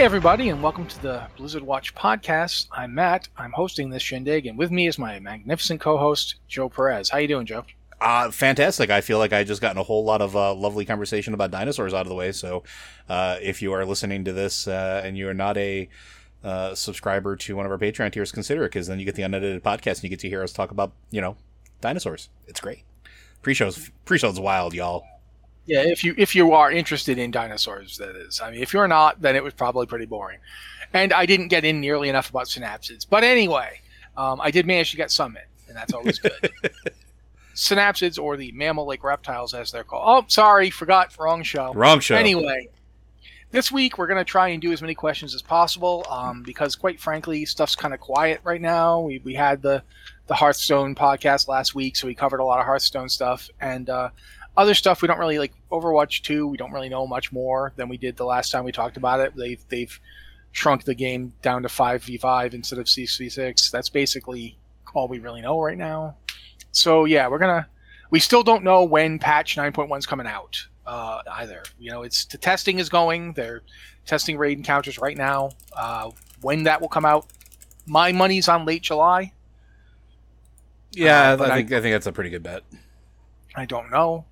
Hey, everybody, and welcome to the Blizzard Watch podcast. I'm Matt. I'm hosting this shindig, and with me is my magnificent co-host Joe Perez. How you doing, Joe? Uh, fantastic. I feel like I just gotten a whole lot of uh, lovely conversation about dinosaurs out of the way. So, uh, if you are listening to this uh, and you are not a uh, subscriber to one of our Patreon tiers, consider it because then you get the unedited podcast and you get to hear us talk about you know dinosaurs. It's great. Pre-show's pre-show's wild, y'all. Yeah, if you if you are interested in dinosaurs, that is. I mean, if you're not, then it was probably pretty boring. And I didn't get in nearly enough about synapsids. But anyway, um, I did manage to get some in, and that's always good. synapsids, or the mammal-like reptiles, as they're called. Oh, sorry, forgot. Wrong show. Wrong show. Anyway, this week we're going to try and do as many questions as possible um, because, quite frankly, stuff's kind of quiet right now. We, we had the the Hearthstone podcast last week, so we covered a lot of Hearthstone stuff. And uh, other stuff we don't really like Overwatch 2 we don't really know much more than we did the last time we talked about it. They've they've shrunk the game down to 5v5 instead of 6v6 that's basically all we really know right now. So yeah we're gonna we still don't know when patch 9.1 is coming out uh, either. You know it's the testing is going. They're testing raid encounters right now. Uh, when that will come out my money's on late july. Yeah, Uh, I think I, think that's a pretty good bet. I don't know.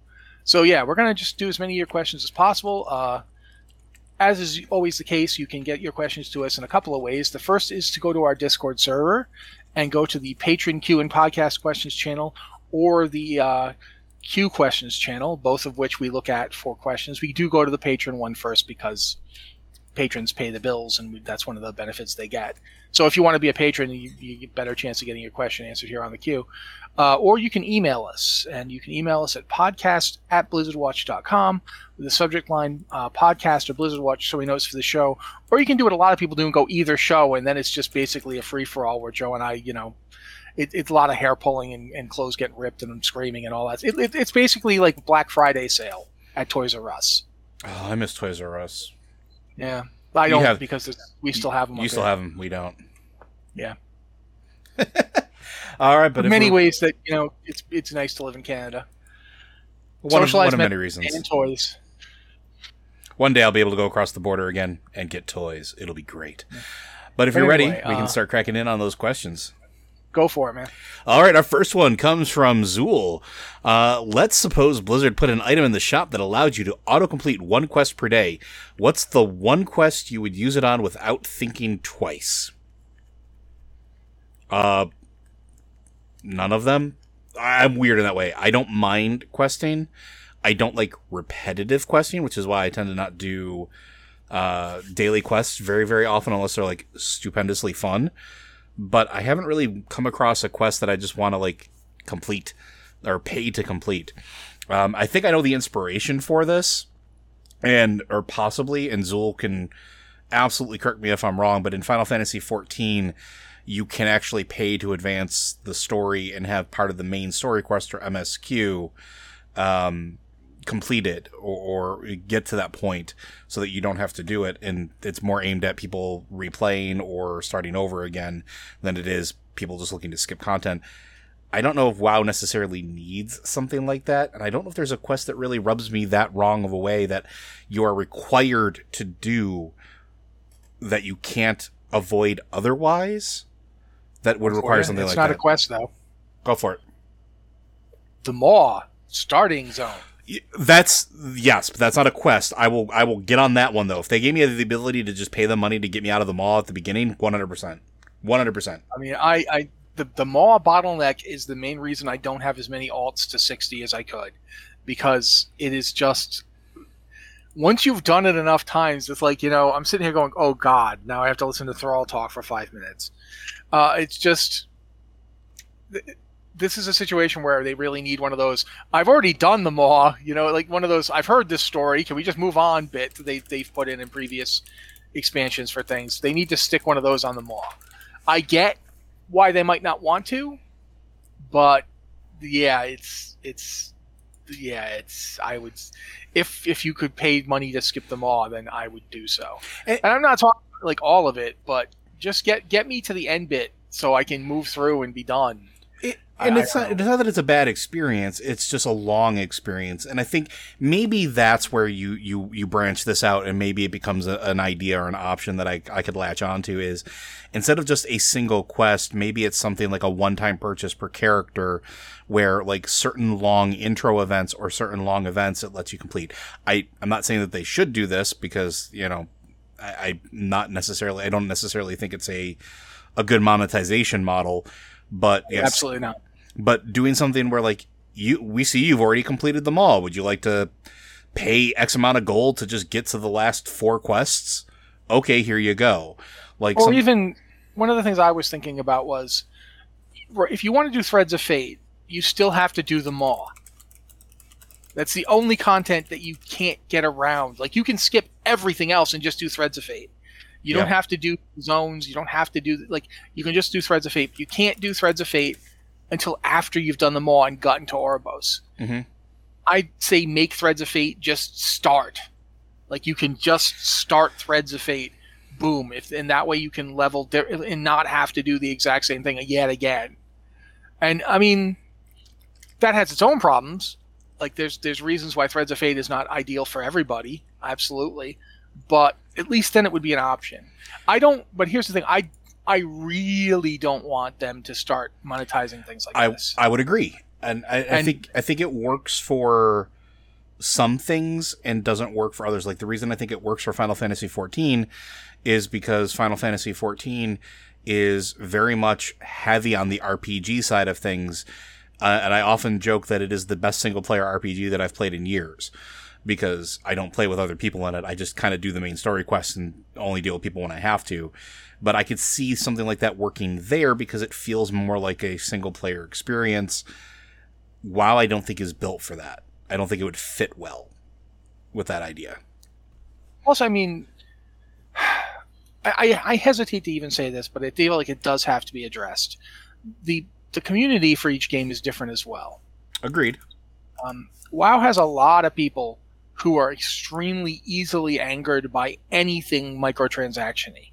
So yeah, we're gonna just do as many of your questions as possible. Uh, as is always the case, you can get your questions to us in a couple of ways. The first is to go to our Discord server and go to the Patron Q and Podcast Questions channel or the uh, Q Questions channel, both of which we look at for questions. We do go to the patron one first because patrons pay the bills, and that's one of the benefits they get. So if you want to be a patron, you, you get better chance of getting your question answered here on the queue. Uh, or you can email us, and you can email us at podcast at blizzardwatch.com with the subject line uh, podcast or Blizzard Watch so we know it's for the show. Or you can do what a lot of people do and go either show, and then it's just basically a free for all where Joe and I, you know, it, it's a lot of hair pulling and, and clothes getting ripped and screaming and all that. It, it, it's basically like Black Friday sale at Toys R Us. Oh, I miss Toys R Us. Yeah. I don't have- because we still have them. You still there. have them. We don't. Yeah. All right, but In many ways that you know it's it's nice to live in Canada. one of, one of many reasons. And toys. One day I'll be able to go across the border again and get toys. It'll be great. But if you're ready, we uh, can start cracking in on those questions. Go for it, man. All right, our first one comes from Zool. Uh, let's suppose Blizzard put an item in the shop that allowed you to autocomplete one quest per day. What's the one quest you would use it on without thinking twice? Uh, none of them. I'm weird in that way. I don't mind questing. I don't like repetitive questing, which is why I tend to not do uh, daily quests very, very often unless they're like stupendously fun but I haven't really come across a quest that I just want to like complete or pay to complete. Um, I think I know the inspiration for this, and or possibly, and Zool can absolutely correct me if I'm wrong, but in Final Fantasy XIV, you can actually pay to advance the story and have part of the main story quest or MSQ um, completed or, or get to that point so that you don't have to do it and it's more aimed at people replaying or starting over again than it is people just looking to skip content i don't know if wow necessarily needs something like that and i don't know if there's a quest that really rubs me that wrong of a way that you are required to do that you can't avoid otherwise that would require something it's like not a quest though. go for it The Maw starting zone. That's yes, but that's not a quest. I will I will get on that one though. If they gave me the ability to just pay them money to get me out of the Maw at the beginning, one hundred percent, one hundred percent. I mean, I, I the the Maw bottleneck is the main reason I don't have as many alts to sixty as I could, because it is just once you've done it enough times, it's like you know I'm sitting here going, oh God, now I have to listen to Thrall talk for five minutes. Uh, it's just this is a situation where they really need one of those. I've already done the Maw, you know, like one of those. I've heard this story. Can we just move on? Bit they they've put in in previous expansions for things. They need to stick one of those on the Maw. I get why they might not want to, but yeah, it's it's yeah, it's I would if if you could pay money to skip the Maw, then I would do so. And- And I'm not talking like all of it, but just get get me to the end bit so I can move through and be done. It, and I- it's I not, it's not that it's a bad experience. It's just a long experience, and I think maybe that's where you you you branch this out, and maybe it becomes a, an idea or an option that I I could latch onto. Is instead of just a single quest, maybe it's something like a one time purchase per character, where like certain long intro events or certain long events it lets you complete. I I'm not saying that they should do this because you know I, I not necessarily I don't necessarily think it's a a good monetization model, but yes, Absolutely not. but doing something where like you we see you've already completed them all would you like to pay x amount of gold to just get to the last four quests okay here you go like Or some, even one of the things I was thinking about was if you want to do Threads of Fate, you still have to do them all. That's the only content that you can't get around. Like you can skip everything else and just do Threads of Fate. You don't have to do zones. You don't have to do like you can just do Threads of Fate. You can't do Threads of Fate until after you've done them all and gotten to Oribos. Mhm. I'd say make Threads of Fate just start. Like you can just start Threads of Fate, boom. If and that way you can level di- and not have to do the exact same thing yet again. And I mean, that has its own problems. Like there's there's reasons why Threads of Fate is not ideal for everybody, absolutely. But at least then it would be an option. I don't. But here's the thing. I I really don't want them to start monetizing things like I, this. I would agree and I, I think i think it works for some things and doesn't work for others like the reason i think it works for final fantasy 14 is because final fantasy 14 is very much heavy on the rpg side of things uh, and i often joke that it is the best single player rpg that i've played in years because I don't play with other people in it. I just kind of do the main story quests and only deal with people when I have to. But I could see something like that working there because it feels more like a single player experience. WoW, I don't think is built for that. I don't think it would fit well with that idea. Also, I mean, I, I I hesitate to even say this, but I feel like it does have to be addressed. the The community for each game is different as well. Agreed. Um, WoW has a lot of people who are extremely easily angered by anything microtransaction-y.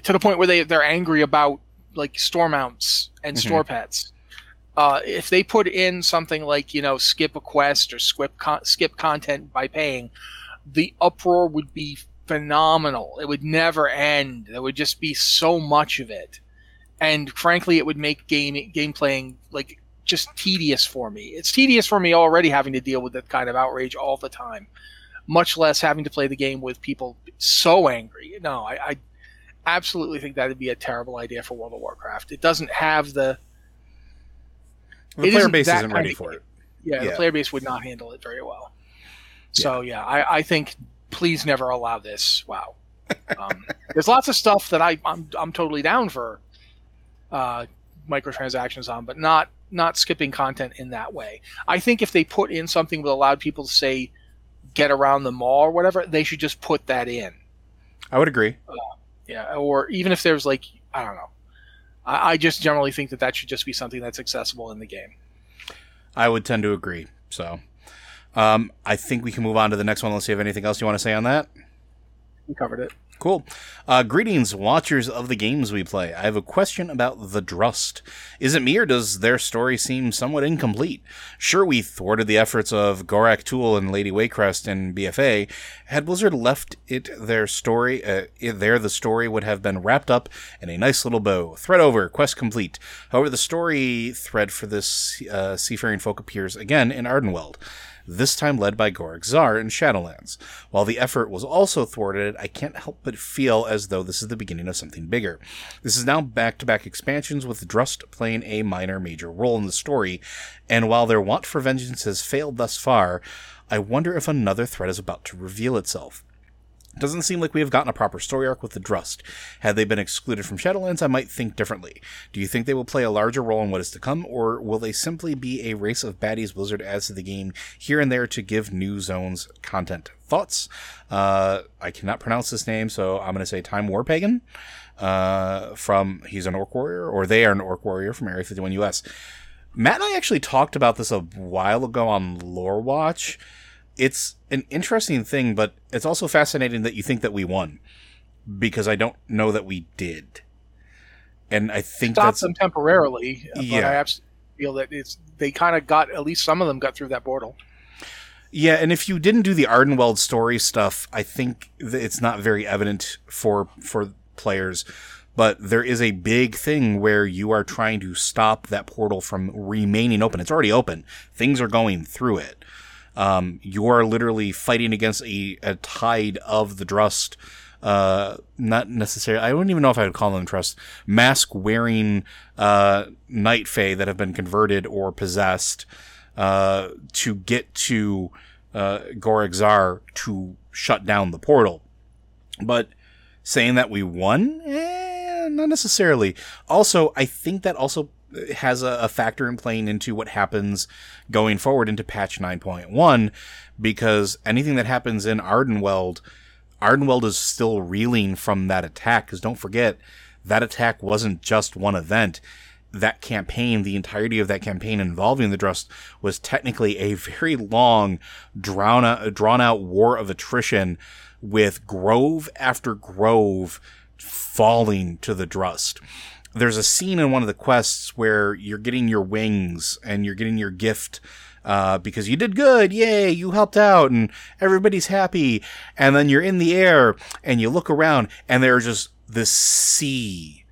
To the point where they they're angry about like store mounts and Mhm. store pets. Uh, if they put in something like you know skip a quest or skip con- skip content by paying, the uproar would be phenomenal. It would never end. There would just be so much of it, and frankly, it would make game game playing like just tedious for me. It's tedious for me already having to deal with that kind of outrage all the time, much less having to play the game with people so angry. No, I, I absolutely think that would be a terrible idea for World of Warcraft. It doesn't have the The player base isn't ready of for it. yeah, the player base would not handle it very well. So yeah, I, I think please never allow this. Wow. Um, there's lots of stuff that I I'm I'm totally down for uh, microtransactions on, but not not skipping content in that way. I think if they put in something that allowed people to say get around the Maw or whatever, they should just put that in. I would agree. Yeah, or even if there's like I don't know. I, I just generally think that that should just be something that's accessible in the game. I would tend to agree. So, um, I think we can move on to the next one. Let's see if anything else you want to say on that. We covered it. Cool. Uh, greetings, watchers of the games we play. I have a question about the Drust. Is it me or does their story seem somewhat incomplete? Sure, we thwarted the efforts of Gorak Tul and Lady Waycrest in BFA. Had Blizzard left it their story, uh, there the story would have been wrapped up in a nice little bow. Thread over, quest complete. However, the story thread for this uh, seafaring folk appears again in Ardenweald this time led by Gorik Zar in Shadowlands. While the effort was also thwarted, I can't help but feel as though this is the beginning of something bigger. This is now back to back expansions with Drust playing a minor major role in the story, and while their want for vengeance has failed thus far, I wonder if another threat is about to reveal itself. Doesn't seem like we have gotten a proper story arc with the Drust. Had they been excluded from Shadowlands, I might think differently. Do you think they will play a larger role in what is to come, or will they simply be a race of baddies Blizzard adds to the game here and there to give new zones content? Thoughts? Uh, I cannot pronounce this name, so I'm going to say Time War Pagan. Uh, from he's an Orc Warrior, or they are an Orc Warrior from Area 51 US. Matt and I actually talked about this a while ago on Lore Watch it's an interesting thing, but it's also fascinating that you think that we won because I don't know that we did. and I think Stop that's them temporarily, but Yeah. I feel that it's they kind of got at least some of them got through that portal. Yeah, and if you didn't do the Ardenweald story stuff, I think th- it's not very evident for for players. But there is a big thing where you are trying to stop that portal from remaining open. It's already open. Things are going through it. Um, you are literally fighting against a, a tide of the Drust. Uh, not necessarily. I wouldn't even know if I would call them Drust. Mask wearing uh, Night Fae that have been converted or possessed uh, to get to uh, to shut down the portal. But saying that we won, eh, not necessarily. Also, I think that also has a, a factor in playing into what happens going forward into patch 9.1 because anything that happens in Ardenweald, Ardenweald is still reeling from that attack because don't forget that attack wasn't just one event that campaign, the entirety of that campaign involving the Drust was technically a very long, drawn out, drawn out war of attrition with grove after grove falling to the Drust. There's a scene in one of the quests where you're getting your wings and you're getting your gift uh, because you did good, yay, you helped out, and everybody's happy. And then you're in the air and you look around, and there's just this sea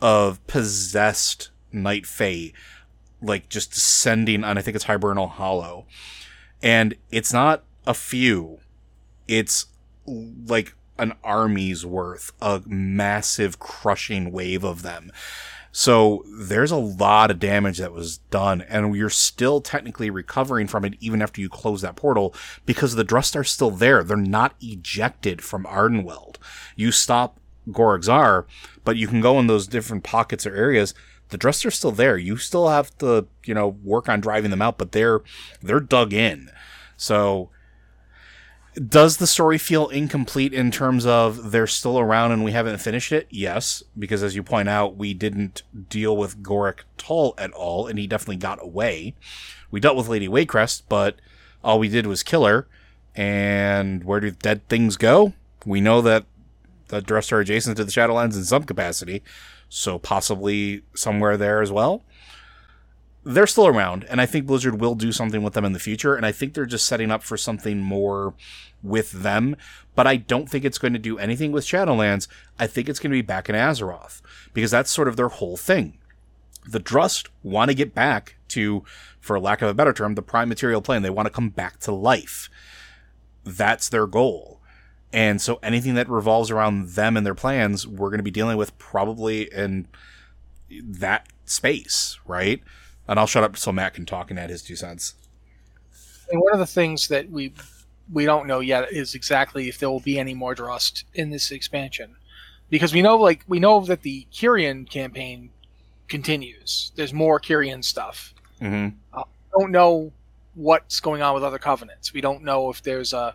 of possessed Night Fae, like just descending on, I think it's Hibernal Hollow. And it's not a few, it's like an army's worth, a massive crushing wave of them. So there's a lot of damage that was done, and you're still technically recovering from it even after you close that portal because the Drust are still there. They're not ejected from Ardenweald. You stop Gorigzar, but you can go in those different pockets or areas. The Drust are still there. You still have to, you know, work on driving them out, but they're they're dug in. So does the story feel incomplete in terms of they're still around and we haven't finished it? Yes, because as you point out, we didn't deal with Gorak Tul at all, and he definitely got away. We dealt with Lady Waycrest, but all we did was kill her. And where do dead things go? We know that the Drust are adjacent to the Shadowlands in some capacity, so possibly somewhere there as well they're still around, and I think Blizzard will do something with them in the future, and I think they're just setting up for something more with them. But I don't think it's going to do anything with Shadowlands. I think it's going to be back in Azeroth, because that's sort of their whole thing. The Drust want to get back to, for lack of a better term, the prime material plane. They want to come back to life. That's their goal. And so anything that revolves around them and their plans, we're going to be dealing with probably in that space, right? And I'll shut up so Matt can talk and add his two cents. And one of the things that we we don't know yet is exactly if there will be any more Drust in this expansion, because we know like we know that the Kyrian campaign continues. There's more Kyrian stuff. Mm-hmm. don't know what's going on with other covenants. We don't know if there's a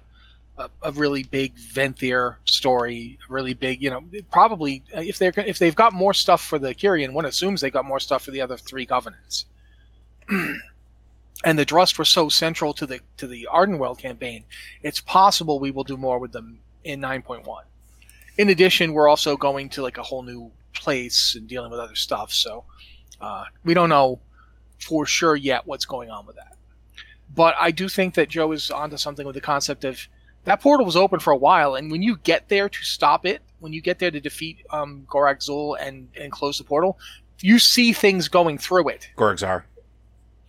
a, a really big Venthyr story, a really big, you know, probably if they're if they've got more stuff for the Kyrian, one assumes they've got more stuff for the other three covenants. and the Drust were so central to the to the Ardenweald campaign, it's possible we will do more with them in 9.1. In addition, we're also going to like a whole new place and dealing with other stuff, so uh, we don't know for sure yet what's going on with that. But I do think that Joe is onto something with the concept of that portal was open for a while, and when you get there to stop it, when you get there to defeat um, Gorak Zul and and close the portal, you see things going through it.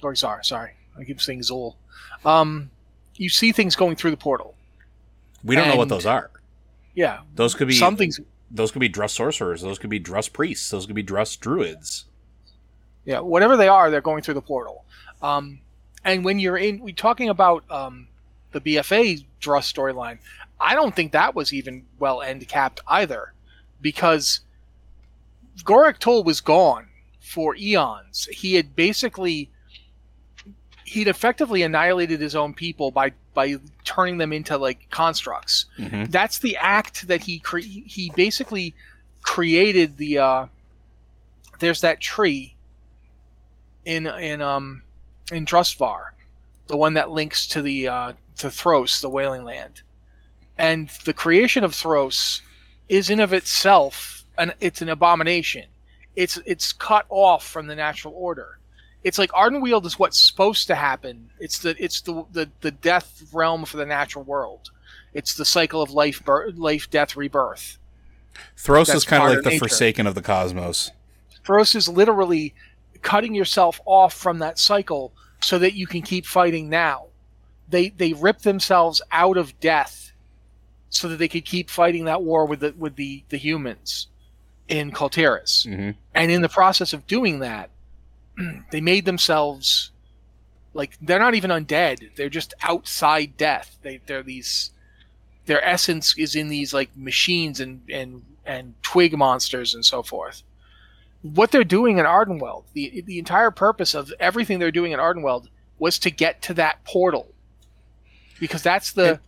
Gorigzar. Gorgzar, sorry, I keep saying Zul. Um, you see things going through the portal. We don't know what those are. Yeah, Those could be something's Those could be Drust sorcerers. Those could be Drust priests. Those could be Drust druids. Yeah, whatever they are, they're going through the portal. Um, and when you're in, we're talking about um, the BFA Drust storyline. I don't think that was even well end capped either, because Gorak Tul was gone for eons. He had basically he'd effectively annihilated his own people by by turning them into like constructs Mm-hmm. that's the act that he cre- he basically created the uh there's that tree in in um in Drustvar the one that links to the uh to Thros the whaling land and the creation of Thros is in of itself an it's an abomination it's it's cut off from the natural order. It's like Ardenweald is what's supposed to happen. It's the it's the the, the death realm for the natural world. It's the cycle of life, birth, life, death, rebirth. Thros That's is kind of like of the nature. Forsaken of the cosmos. Thros is literally cutting yourself off from that cycle so that you can keep fighting now. They they rip themselves out of death so that they could keep fighting that war with the with the, the humans in Kul Tiras. hmm And in the process of doing that, they made themselves like they're not even undead. They're just outside death. They they're these their essence is in these like machines and and and twig monsters and so forth. What they're doing in Ardenweald, the the entire purpose of everything they're doing in Ardenweald was to get to that portal. Because that's the And-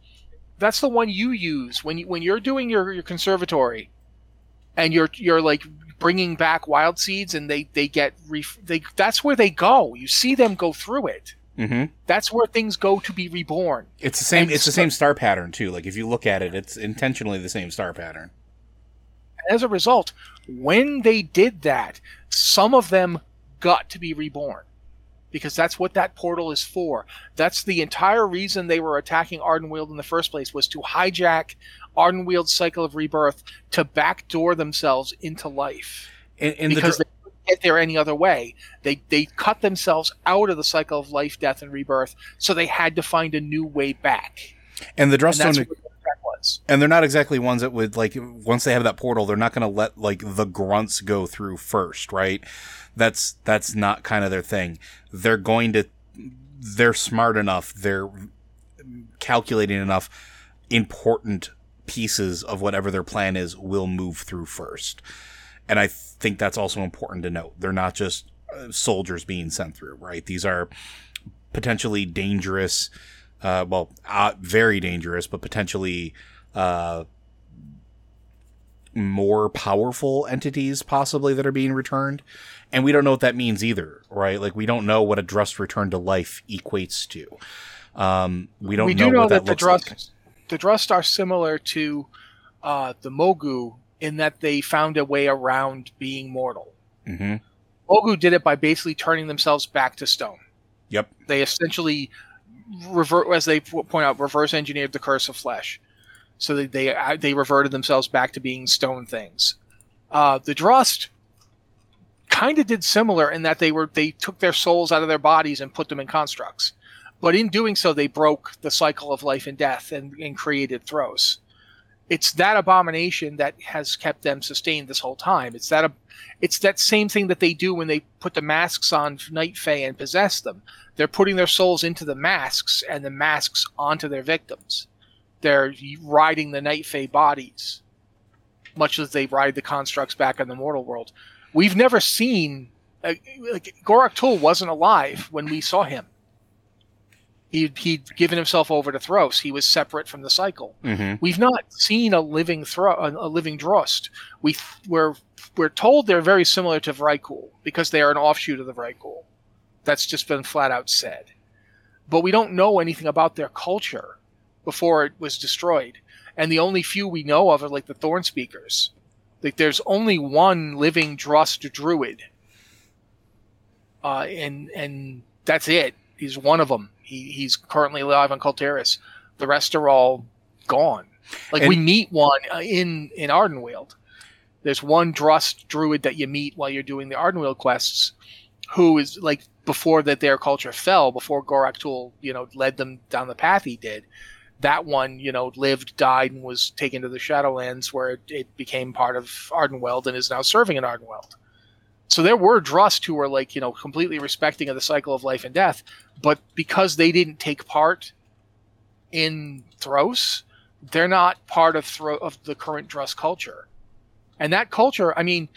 that's the one you use when you when you're doing your, your conservatory and you're you're like bringing back wild seeds and they they get ref- they that's where they go you see them go through it hmm that's where things go to be reborn It's the same. And It's the same star pattern too. Like if you look at it, it's intentionally the same star pattern. as a result when they did that some of them got to be reborn because that's what that portal is for that's the entire reason they were attacking ardenweald in the first place was to hijack ardenweald's cycle of rebirth to backdoor themselves into life In, in the because dir- they couldn't get there any other way. They they cut themselves out of the cycle of life, death, and rebirth, so they had to find a new way back. and the And Drustone the was. and they're not exactly ones that would like once they have that portal they're not going to let like the grunts go through first right? That's that's not kind of their thing. They're going to they're smart enough they're calculating enough important pieces of whatever their plan is will move through first. And i think that's also important to note. They're not just uh, soldiers being sent through right? These are potentially dangerous uh, well, uh, very dangerous, but potentially uh, more powerful entities possibly that are being returned. And we don't know what that means either, right? Like we don't know what a Drust return to life equates to. Um, we don't we know, do know what that, that, the Drust like. the Drust are similar to uh, the Mogu in that they found a way around being mortal. hmm Mogu did it by basically turning themselves back to stone. Yep. They essentially revert, as they point out, reverse engineered the curse of flesh, so that they uh, they reverted themselves back to being stone things. Uh, the Drust kind of did similar in that they were they took their souls out of their bodies and put them in constructs, but in doing so they broke the cycle of life and death and, and created Thros. It's that abomination that has kept them sustained this whole time. It's that it's that same thing that they do when they put the masks on Night Fae and possess them. They're putting their souls into the masks and the masks onto their victims. They're riding the Night Fae bodies, much as they ride the constructs back in the mortal world. We've never seen uh, like Gorak Tul wasn't alive when we saw him. He'd, he'd given himself over to Thros. He was separate from the cycle. hmm We've not seen a living thro- a, a living Drust. We we're we're told they're very similar to Vrykul because they are an offshoot of the Vrykul. That's just been flat out said. But we don't know anything about their culture before it was destroyed. And the only few we know of are like the Thorn Speakers. Like there's only one living Drust druid. Uh, and and that's it. He's one of them. He, he's currently alive on Kul Tiras. The rest are all gone. Like we meet one uh, in in Ardenweald. There's one Drust druid that you meet while you're doing the Ardenweald quests, who is like before that their culture fell, before Gorak Tul, you know, led them down the path he did. That one, you know, lived, died, and was taken to the Shadowlands, where it, it became part of Ardenweald and is now serving in Ardenweald. So there were Drust who were like, you know, completely respecting of the cycle of life and death, but because they didn't take part in Thros, they're not part of Thro- of the current Drust culture. And that culture, I mean,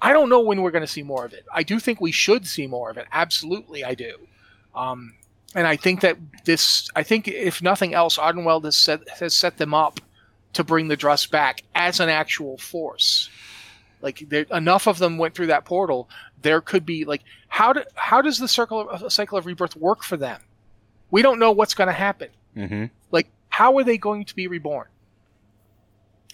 I don't know when we're going to see more of it. I do think we should see more of it. Absolutely, I do. Um, and I think that this, I think if nothing else, Ardenweald has set has set them up to bring the Drust back as an actual force. Like there, enough of them went through that portal. There could be like how do how does the circle of, cycle of rebirth work for them? We don't know what's going to happen. hmm Like how are they going to be reborn?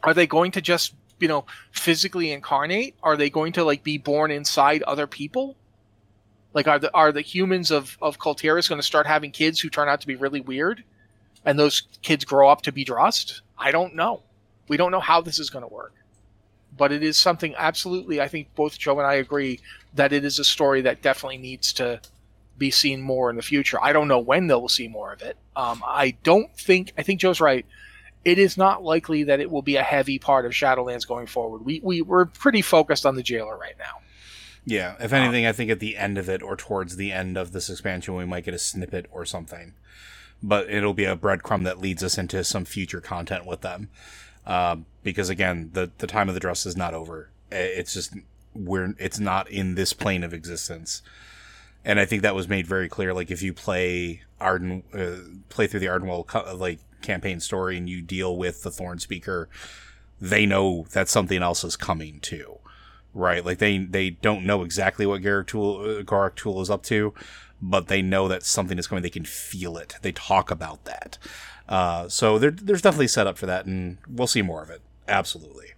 Are they going to just you know physically incarnate? Are they going to like be born inside other people? Like are the are the humans of of Kul Tiras going to start having kids who turn out to be really weird, and those kids grow up to be Drust? I don't know. We don't know how this is going to work, but it is something absolutely. I think both Joe and I agree that it is a story that definitely needs to be seen more in the future. I don't know when they'll see more of it. Um, I don't think. I think Joe's right. It is not likely that it will be a heavy part of Shadowlands going forward. We we we're pretty focused on the jailer right now. Yeah, if anything, um, I think at the end of it or towards the end of this expansion, we might get a snippet or something. But it'll be a breadcrumb that leads us into some future content with them. Uh, because again, the the time of the Drust is not over. It's just we're it's not in this plane of existence and I think that was made very clear. Like if you play Arden, uh, play through the Ardenweald co- like campaign story, and you deal with the Thorn Speaker, they know that something else is coming too, right? Like they they don't know exactly what Gorak Tul uh, Gorak Tul is up to, but they know that something is coming. They can feel it. They talk about that. Uh, so there, there's definitely set up for that, and we'll see more of it. Absolutely.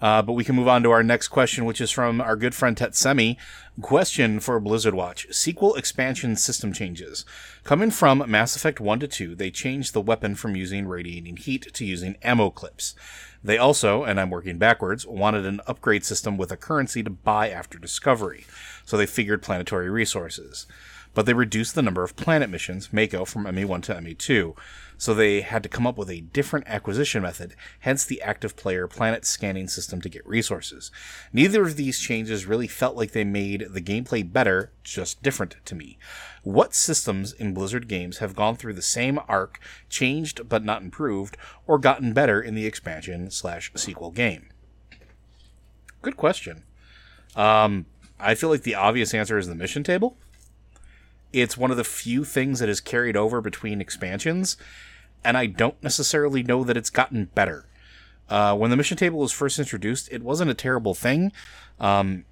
Uh, but we can move on to our next question, which is from our good friend Tetsemi. Question for Blizzard Watch. Sequel expansion system changes. Coming from Mass Effect 1 to 2, they changed the weapon from using radiating heat to using ammo clips. They also, and I'm working backwards, wanted an upgrade system with a currency to buy after discovery. So they figured planetary resources. But they reduced the number of planet missions, Mako, from ME1 to ME2 so they had to come up with a different acquisition method, hence the active player planet scanning system to get resources. Neither of these changes really felt like they made the gameplay better, just different to me. What systems in Blizzard games have gone through the same arc, changed but not improved, or gotten better in the expansion slash sequel game? Good question. Um, I feel like the obvious answer is the mission table it's one of the few things that is carried over between expansions, and I don't necessarily know that it's gotten better. Uh, when the mission table was first introduced, it wasn't a terrible thing. Um,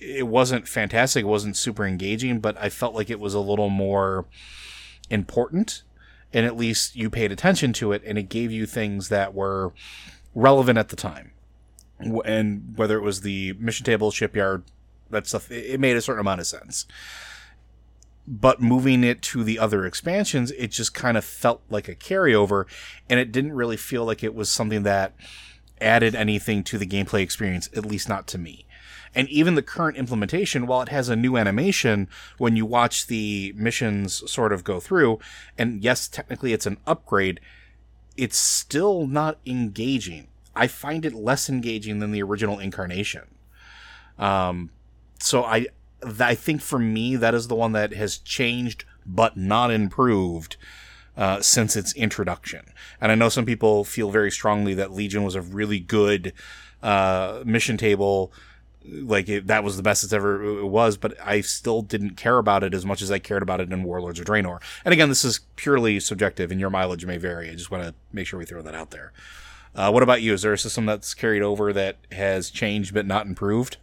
it wasn't fantastic. It wasn't super engaging, but I felt like it was a little more important, and at least you paid attention to it, and it gave you things that were relevant at the time. And whether it was the mission table, shipyard, that stuff, it made a certain amount of sense but moving it to the other expansions, it just kind of felt like a carryover, and it didn't really feel like it was something that added anything to the gameplay experience, at least not to me. And even the current implementation, while it has a new animation when you watch the missions sort of go through, and yes, technically it's an upgrade, it's still not engaging. I find it less engaging than the original incarnation. Um, so I I think for me, that is the one that has changed but not improved uh, since its introduction. And I know some people feel very strongly that Legion was a really good uh, mission table. Like it, that was the best it's ever it was, but I still didn't care about it as much as I cared about it in Warlords of Draenor. And again, this is purely subjective, and your mileage may vary. I just want to make sure we throw that out there. Uh, what about you? Is there a system that's carried over that has changed but not improved?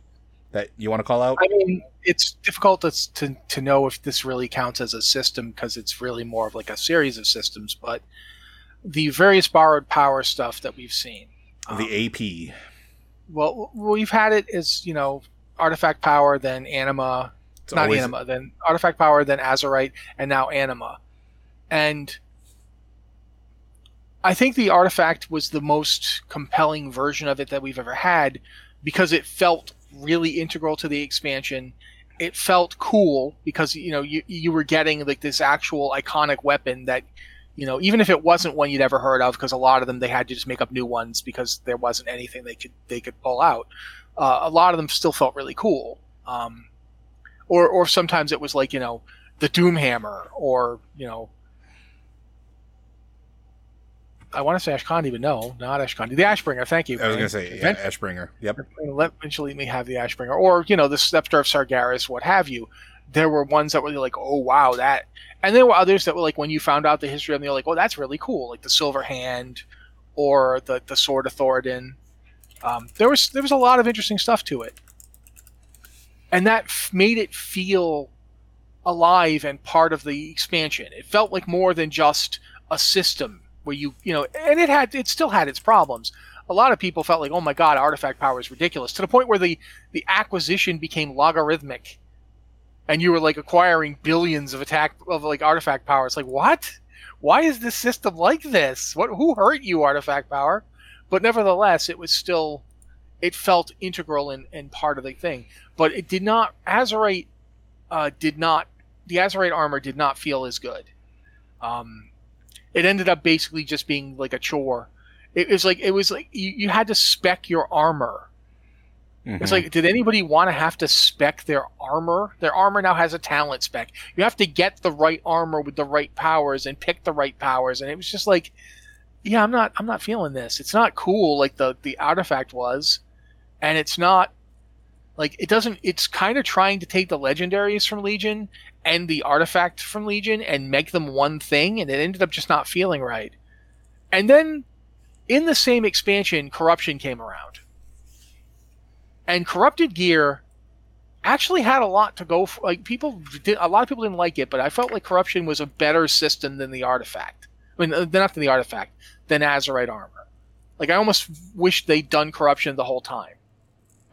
That you want to call out? I mean, it's difficult to to, to know if this really counts as a system because it's really more of like a series of systems. But the various borrowed power stuff that we've seen, the um, AP. Well, we've had it as you know, artifact power, then anima, it's not always... anima, then artifact power, then azerite, and now anima, and. I think the artifact was the most compelling version of it that we've ever had because it felt really integral to the expansion. It felt cool because you know you you were getting like this actual iconic weapon that you know even if it wasn't one you'd ever heard of because a lot of them they had to just make up new ones because there wasn't anything they could they could pull out. Uh, a lot of them still felt really cool. Um, or or sometimes it was like you know the Doomhammer or you know I want to say Ashkandi, but no, not Ashkandi. The Ashbringer. Thank you. I was going to say yeah, Ashbringer. Yep. Eventually, let me have the Ashbringer, or you know, the Scepter of Sargeras, what have you. There were ones that were like, oh wow, that, and there were others that were like, when you found out the history of them, you're like, oh, that's really cool, like the Silver Hand, or the the Sword of Thoradin. Um, there was there was a lot of interesting stuff to it, and that f- made it feel alive and part of the expansion. It felt like more than just a system where you you know and it had it still had its problems a lot of people felt like, oh my god, artifact power is ridiculous to the point where the the acquisition became logarithmic, and you were like acquiring billions of attack of like artifact power. It's like what? Why is this system like this? What? Who hurt you, artifact power? But nevertheless, it was still, it felt integral and, and part of the thing. But it did not. Azerite uh, did not. The Azerite armor did not feel as good. Um, it ended up basically just being like a chore. It was like it was like you, you had to spec your armor. Mm-hmm. It's like, did anybody want to have to spec their armor? Their armor now has a talent spec. You have to get the right armor with the right powers and pick the right powers, and it was just like, yeah, I'm not, I'm not feeling this. It's not cool like the the artifact was, and it's not like it doesn't. It's kind of trying to take the legendaries from Legion and the artifact from Legion and make them one thing, and it ended up just not feeling right. And then in the same expansion, corruption came around. And corrupted gear actually had a lot to go for. Like people, did, a lot of people didn't like it, but I felt like corruption was a better system than the artifact. I mean, uh, not than the artifact, than Azerite armor. Like I almost wish they'd done corruption the whole time,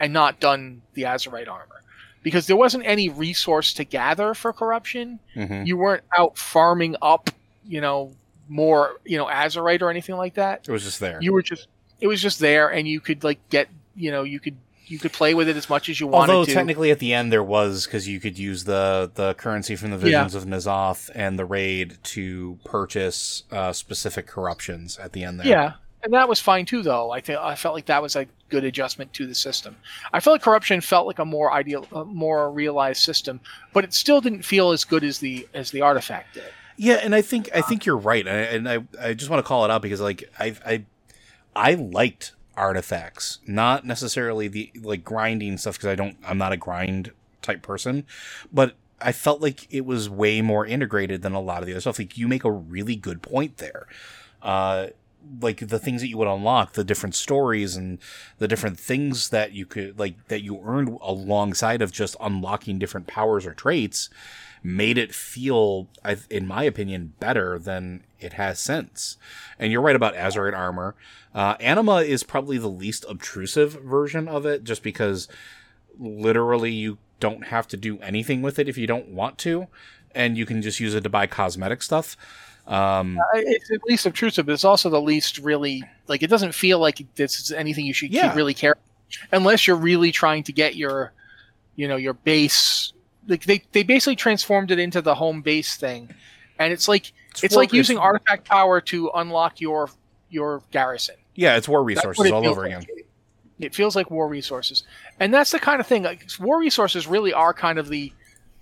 and not done the Azerite armor because there wasn't any resource to gather for corruption. Mm-hmm. You weren't out farming up, you know, more, you know, Azerite or anything like that. It was just there. You were just, it was just there, and you could like get, you know, you could you could play with it as much as you wanted Although technically at the end there was because you could use the the currency from the visions yeah. of N'Zoth and the raid to purchase uh, specific corruptions at the end there. Yeah, and that was fine too. Though I think I felt like that was a good adjustment to the system. I felt like corruption felt like a more ideal, a more realized system, but it still didn't feel as good as the as the artifact did. Yeah, and I think I think you're right, and I I just want to call it out because like I I I liked artifacts, not necessarily the like grinding stuff because I don't I'm not a grind type person, but I felt like it was way more integrated than a lot of the other stuff. Like you make a really good point there. Uh, like the things that you would unlock, the different stories and the different things that you could like that you earned alongside of just unlocking different powers or traits made it feel, in my opinion, better than it has since. And you're right about Azerite armor. Uh, Anima is probably the least obtrusive version of it, just because literally you don't have to do anything with it if you don't want to, and you can just use it to buy cosmetic stuff. Um, uh, it's at least obtrusive, but it's also the least really like it doesn't feel like this is anything you should yeah. keep really care unless you're really trying to get your you know your base like they, they basically transformed it into the home base thing. And it's like it's, it's like using artifact power to unlock your your garrison. Yeah it's war resources it all over like. again it feels like war resources. And that's the kind of thing like war resources really are kind of the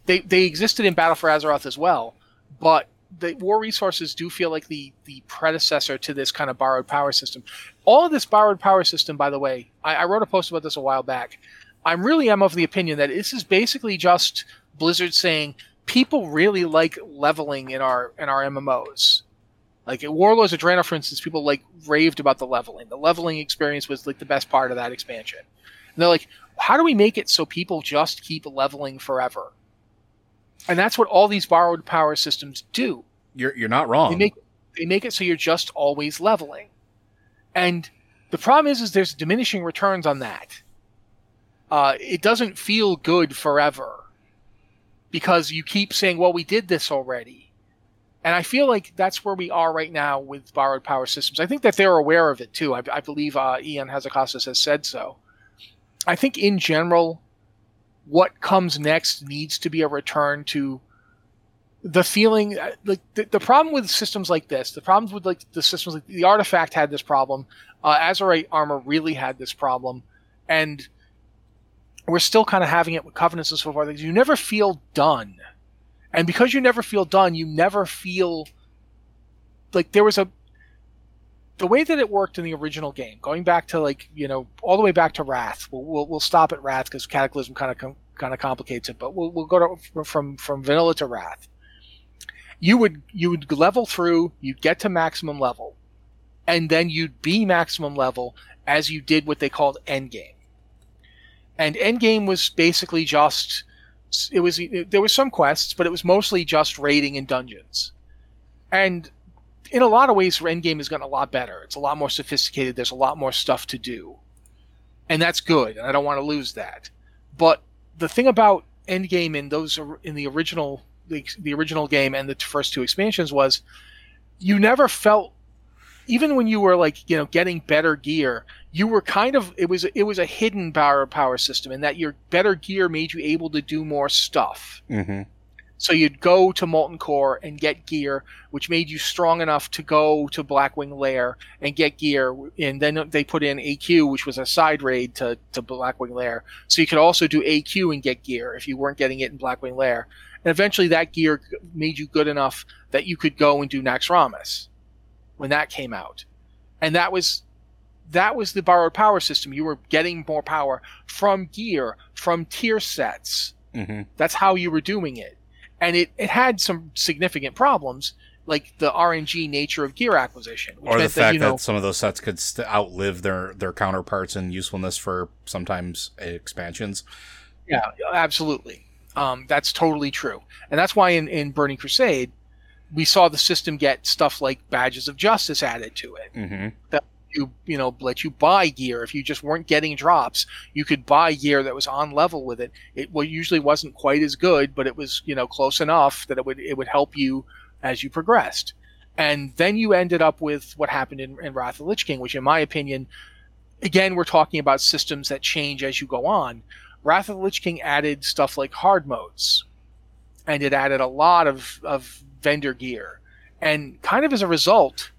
they they existed in battle for azeroth as well but the war resources do feel like the the predecessor to this kind of borrowed power system. All of this borrowed power system, by the way, I, I wrote a post about this a while back. I'm really am of the opinion that this is basically just Blizzard saying people really like leveling in our in our MMOs. Like at Warlords of Draenor, for instance, people like raved about the leveling. The leveling experience was like the best part of that expansion. And they're like, how do we make it so people just keep leveling forever? And that's what all these borrowed power systems do. You're you're not wrong. They make they make it so you're just always leveling. And the problem is is there's diminishing returns on that. Uh, it doesn't feel good forever because you keep saying, "Well, we did this already," and I feel like that's where we are right now with borrowed power systems. I think that they're aware of it too. I, I believe uh, Ion Hazzikostas has said so. I think in general, what comes next needs to be a return to the feeling uh, like the, the, problem with systems like this the problems with like the systems like the artifact had this problem uh, azerite armor really had this problem and we're still kind of having it with covenants and so forth you never feel done. And because you never feel done you never feel like there was a the way that it worked in the original game going back to like you know all the way back to wrath we'll, we'll, we'll stop at wrath because cataclysm kind of com- kind of complicates it but we'll, we'll go to from from vanilla to wrath you would you would level through, you'd get to maximum level, and then you'd be maximum level as you did what they called endgame. And endgame was basically just it was there was some quests, but it was mostly just raiding in dungeons. And in a lot of ways, Endgame has gotten a lot better. It's a lot more sophisticated. There's a lot more stuff to do, and that's good. And I don't want to lose that. But the thing about Endgame in those in the original the, the original game and the first two expansions was you never felt even when you were like you know getting better gear you were kind of it was it was a hidden power power system in that your better gear made you able to do more stuff Mm-hmm. So you'd go to molten core and get gear which made you strong enough to go to blackwing lair and get gear. And then they put in aq which was a side raid to, to blackwing lair. So you could also do aq and get gear if you weren't getting it in blackwing lair. And eventually that gear made you good enough that you could go and do naxxramas when that came out. And that was that was the borrowed power system. You were getting more power from gear from tier sets. Mm-hmm. that's how you were doing it and it, it had some significant problems like the rng nature of gear acquisition which Or the fact you that, some of those sets could st- outlive their their counterparts in usefulness for sometimes expansions. yeah absolutely um, that's totally true and that's why in, in burning crusade we saw the system get stuff like badges of justice added to it Mm-hmm. You you know let you buy gear. If you just weren't getting drops you could buy gear that was on level with it. It well, usually wasn't quite as good but it was you know close enough that it would it would help you as you progressed. And then you ended up with what happened in, in wrath of lich king which in my opinion again we're talking about systems that change as you go on. Wrath of the lich king added stuff like hard modes and it added a lot of, of vendor gear. And kind of as a result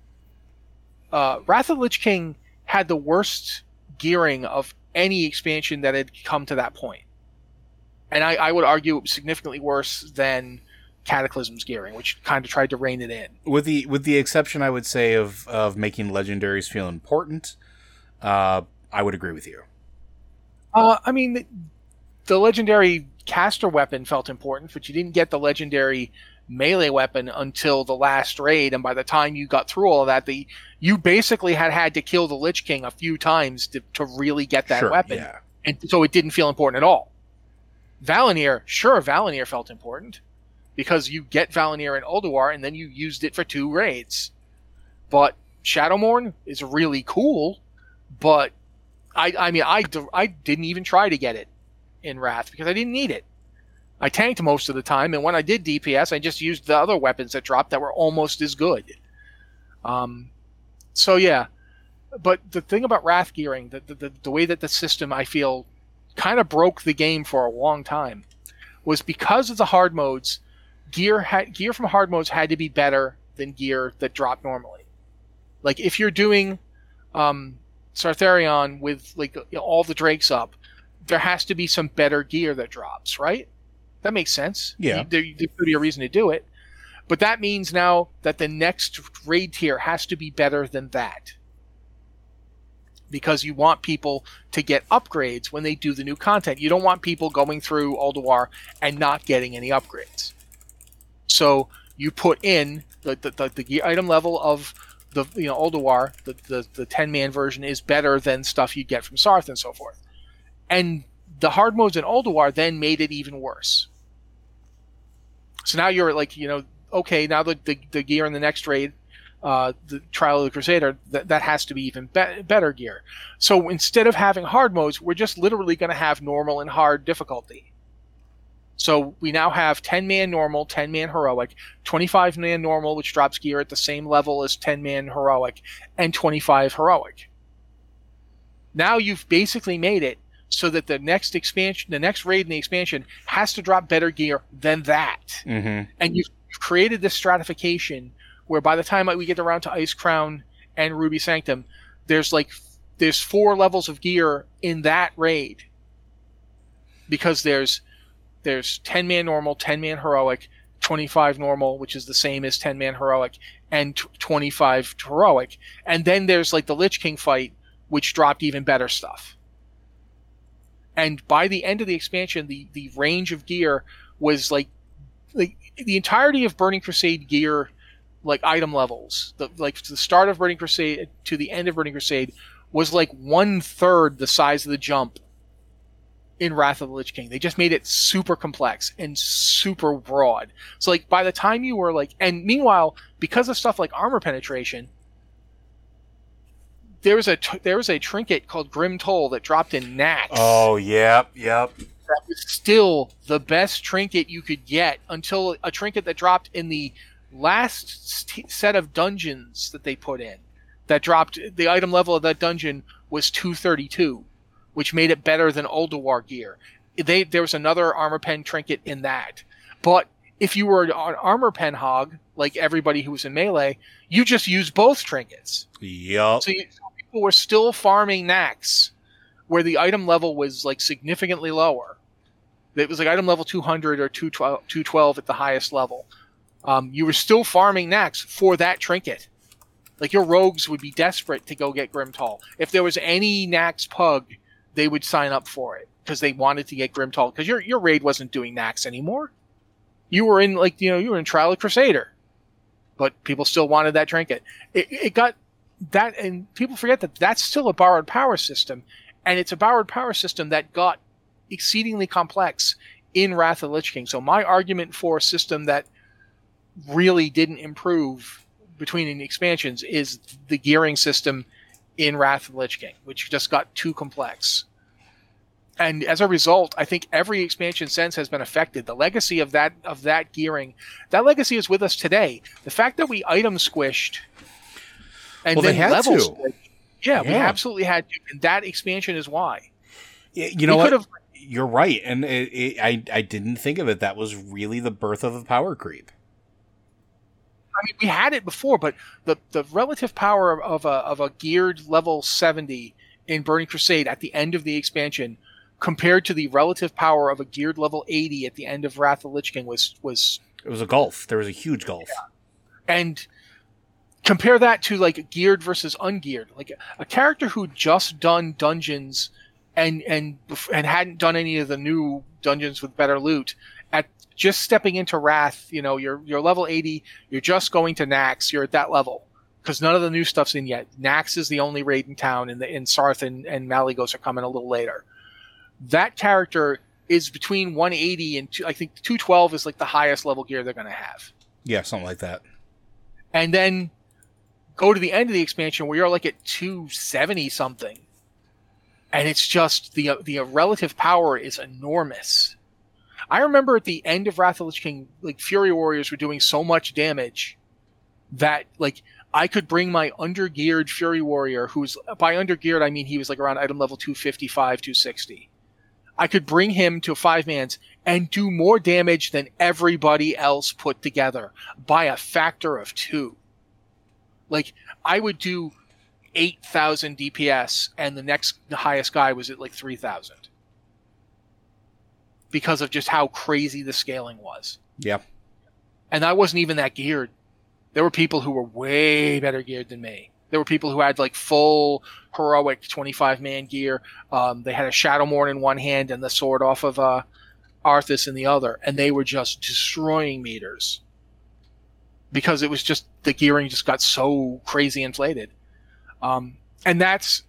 uh, Wrath of the Lich King had the worst gearing of any expansion that had come to that point. And I, I would argue it was significantly worse than Cataclysm's gearing, which kind of tried to rein it in. With the with the exception, I would say of of making legendaries feel important. Uh, I would agree with you. Uh, I mean, the, the legendary caster weapon felt important, but you didn't get the legendary melee weapon until the last raid, and by the time you got through all of that, the you basically had had to kill the Lich King a few times to, to really get that sure, weapon. Yeah. and so it didn't feel important at all. Val'anyr, sure, Val'anyr felt important because you get Val'anyr in Ulduar and then you used it for two raids. But Shadowmourne is really cool, but I, I mean, I, I didn't even try to get it in Wrath because I didn't need it. I tanked most of the time, and when I did DPS, I just used the other weapons that dropped that were almost as good. Um, so yeah, but the thing about Wrath gearing, the, the, the, the way that the system I feel kind of broke the game for a long time, was because of the hard modes. Gear had gear from hard modes had to be better than gear that dropped normally. Like if you're doing um, Sartharion with like all the drakes up, there has to be some better gear that drops, right? That makes sense. Yeah. There, there could be a reason to do it. But that means now that the next raid tier has to be better than that. Because you want people to get upgrades when they do the new content. You don't want people going through Ulduar and not getting any upgrades. So you put in the, the, the, the gear item level of the you know Ulduar, the, the, the 10 man version is better than stuff you get from Sarth and so forth. And the hard modes in Ulduar then made it even worse. So now you're like, you know, okay, now the, the, the gear in the next raid, uh, the Trial of the Crusader, that, that has to be even be- better gear. So instead of having hard modes, we're just literally going to have normal and hard difficulty. So we now have 10 man normal, 10 man heroic, 25 man normal, which drops gear at the same level as 10 man heroic, and 25 heroic. Now you've basically made it so that the next expansion, the next raid in the expansion has to drop better gear than that. Mm-hmm. And you've created this stratification where by the time we get around to Icecrown and Ruby Sanctum, there's like there's four levels of gear in that raid because there's there's 10 man normal, 10 man heroic, 25 normal, which is the same as 10 man heroic, and 25 heroic. And then there's like the Lich King fight, which dropped even better stuff. And by the end of the expansion, the, the range of gear was like like the entirety of Burning Crusade gear, like item levels, the like the start of Burning Crusade to the end of Burning Crusade was like one third the size of the jump in Wrath of the Lich King. They just made it super complex and super broad. So like by the time you were like, and meanwhile, because of stuff like armor penetration, there was a t- there was a trinket called Grim Toll that dropped in Nax. Oh, yep, yep. That was still the best trinket you could get until a trinket that dropped in the last st- set of dungeons that they put in. That dropped the item level of that dungeon was 232 which made it better than Ulduar gear. They there was another armor pen trinket in that, but if you were an armor pen hog like everybody who was in melee, you just use both trinkets. Yup. So, so people were still farming Nax, where the item level was like significantly lower. It was like item level 200 or 212, 212 at the highest level. Um, you were still farming Nax for that trinket. Like your rogues would be desperate to go get Grim Toll. If there was any Nax pug they would sign up for it because they wanted to get Grim Toll because your your raid wasn't doing Nax anymore. You were in like you know you were in Trial of Crusader, but people still wanted that trinket. It, it got that, and people forget that that's still a borrowed power system, and it's a borrowed power system that got exceedingly complex in Wrath of the Lich King. So my argument for a system that really didn't improve between expansions is the gearing system in Wrath of the Lich King, which just got too complex. And as a result, I think every expansion since has been affected. The legacy of that of that gearing, that legacy is with us today. The fact that we item squished and well, then level to. squished, yeah, yeah, we absolutely had to, and that expansion is why. You know what? You're right, and it, it, I I didn't think of it. That was really the birth of the power creep. I mean, we had it before, but the, the relative power of a, of a geared level 70 in Burning Crusade at the end of the expansion compared to the relative power of a geared level 80 at the end of Wrath of Lich King was was it was a gulf. There was a huge gulf. Yeah. And compare that to like geared versus ungeared. Like a character who just done dungeons and and and hadn't done any of the new dungeons with better loot at just stepping into Wrath, you know, you're you're level 80, you're just going to Nax, you're at that level. Because none of the new stuff's in yet. Nax is the only raid in town, and the in Sarth and, and Malygos are coming a little later. That character is between 180 and two, I think 212 is like the highest level gear they're going to have. Yeah, something like that. And then go to the end of the expansion where you're like at 270 something, and it's just the the relative power is enormous I remember at the end of Wrath of the King, like Fury Warriors were doing so much damage that like I could bring my undergeared Fury Warrior, who's by undergeared I mean he was like around item level 255, 260. I could bring him to five mans and do more damage than everybody else put together by a factor of two. Like I would do 8,000 DPS and the next the highest guy was at like 3,000 because of just how crazy the scaling was. Yeah. And I wasn't even that geared. There were people who were way better geared than me. There were people who had like full heroic 25 man gear. Um, they had a Shadowmourne in one hand and the sword off of uh, Arthas in the other, and they were just destroying meters because it was just the gearing just got so crazy inflated. Um, and that's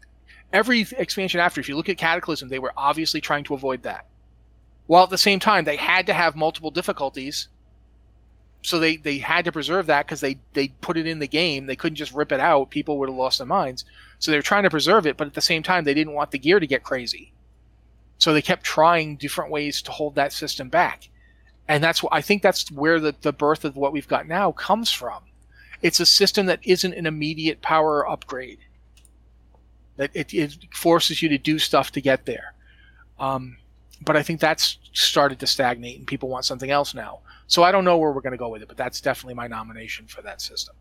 every expansion after. If you look at Cataclysm, they were obviously trying to avoid that. While at the same time they had to have multiple difficulties so they, they had to preserve that because they, they put it in the game. They couldn't just rip it out. People would have lost their minds. So they were trying to preserve it but at the same time they didn't want the gear to get crazy. So they kept trying different ways to hold that system back and that's what i think that's where the, the birth of what we've got now comes from it's a system that isn't an immediate power upgrade that it, it forces you to do stuff to get there um, but I think that's started to stagnate and people want something else now. So I don't know where we're going to go with it, but that's definitely my nomination for that system.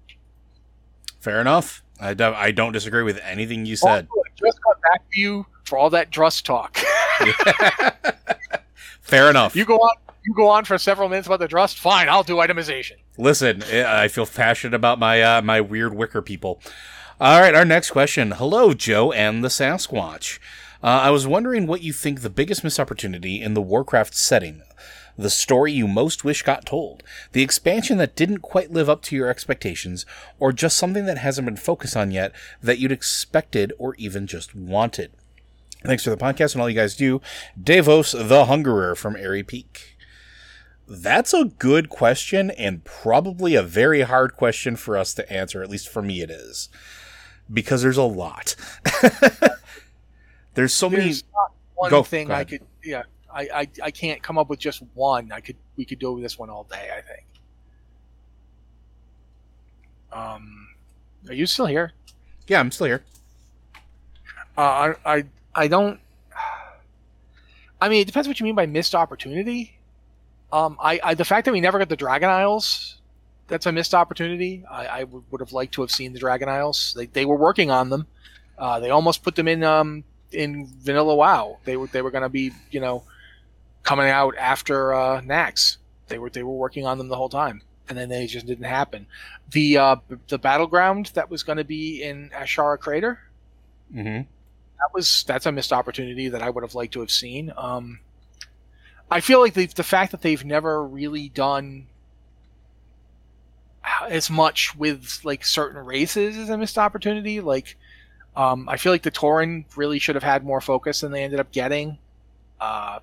Fair enough. I, do, I don't disagree with anything you said. Also, I just got back to you for all that Drust talk. Fair enough. You go on. You go on for several minutes about the Drust. Fine, I'll do itemization. Listen, I feel passionate about my uh, my weird wicker people. All right, our next question. Hello, Joe and the Sasquatch. Uh, I was wondering what you think the biggest missed opportunity in the Warcraft setting. The story you most wish got told, the expansion that didn't quite live up to your expectations, or just something that hasn't been focused on yet that you'd expected or even just wanted. Thanks for the podcast and all you guys do. Davos the Hungerer from Aerie Peak. That's a good question and probably a very hard question for us to answer. At least for me, it is because there's a lot. there's so many. There's not one Go- thing go I could. Yeah, I, I I can't come up with just one. I could. We could do this one all day. I think. Um, are you still here? Yeah, I'm still here. Uh, I, I I don't. I mean, it depends what you mean by missed opportunity. Um, I, I the fact that we never got the Dragon Isles, that's a missed opportunity. I, I would, would have liked to have seen the Dragon Isles. They, they were working on them. Uh, they almost put them in um in Vanilla WoW. They were they were going to be you know coming out after uh, Nax. They were they were working on them the whole time, and then they just didn't happen. The uh, the battleground that was going to be in Azshara Crater Mm-hmm. that was that's a missed opportunity that I would have liked to have seen. Um, I feel like the the fact that they've never really done as much with like certain races is a missed opportunity. Like, um, I feel like the Tauren really should have had more focus than they ended up getting. Uh,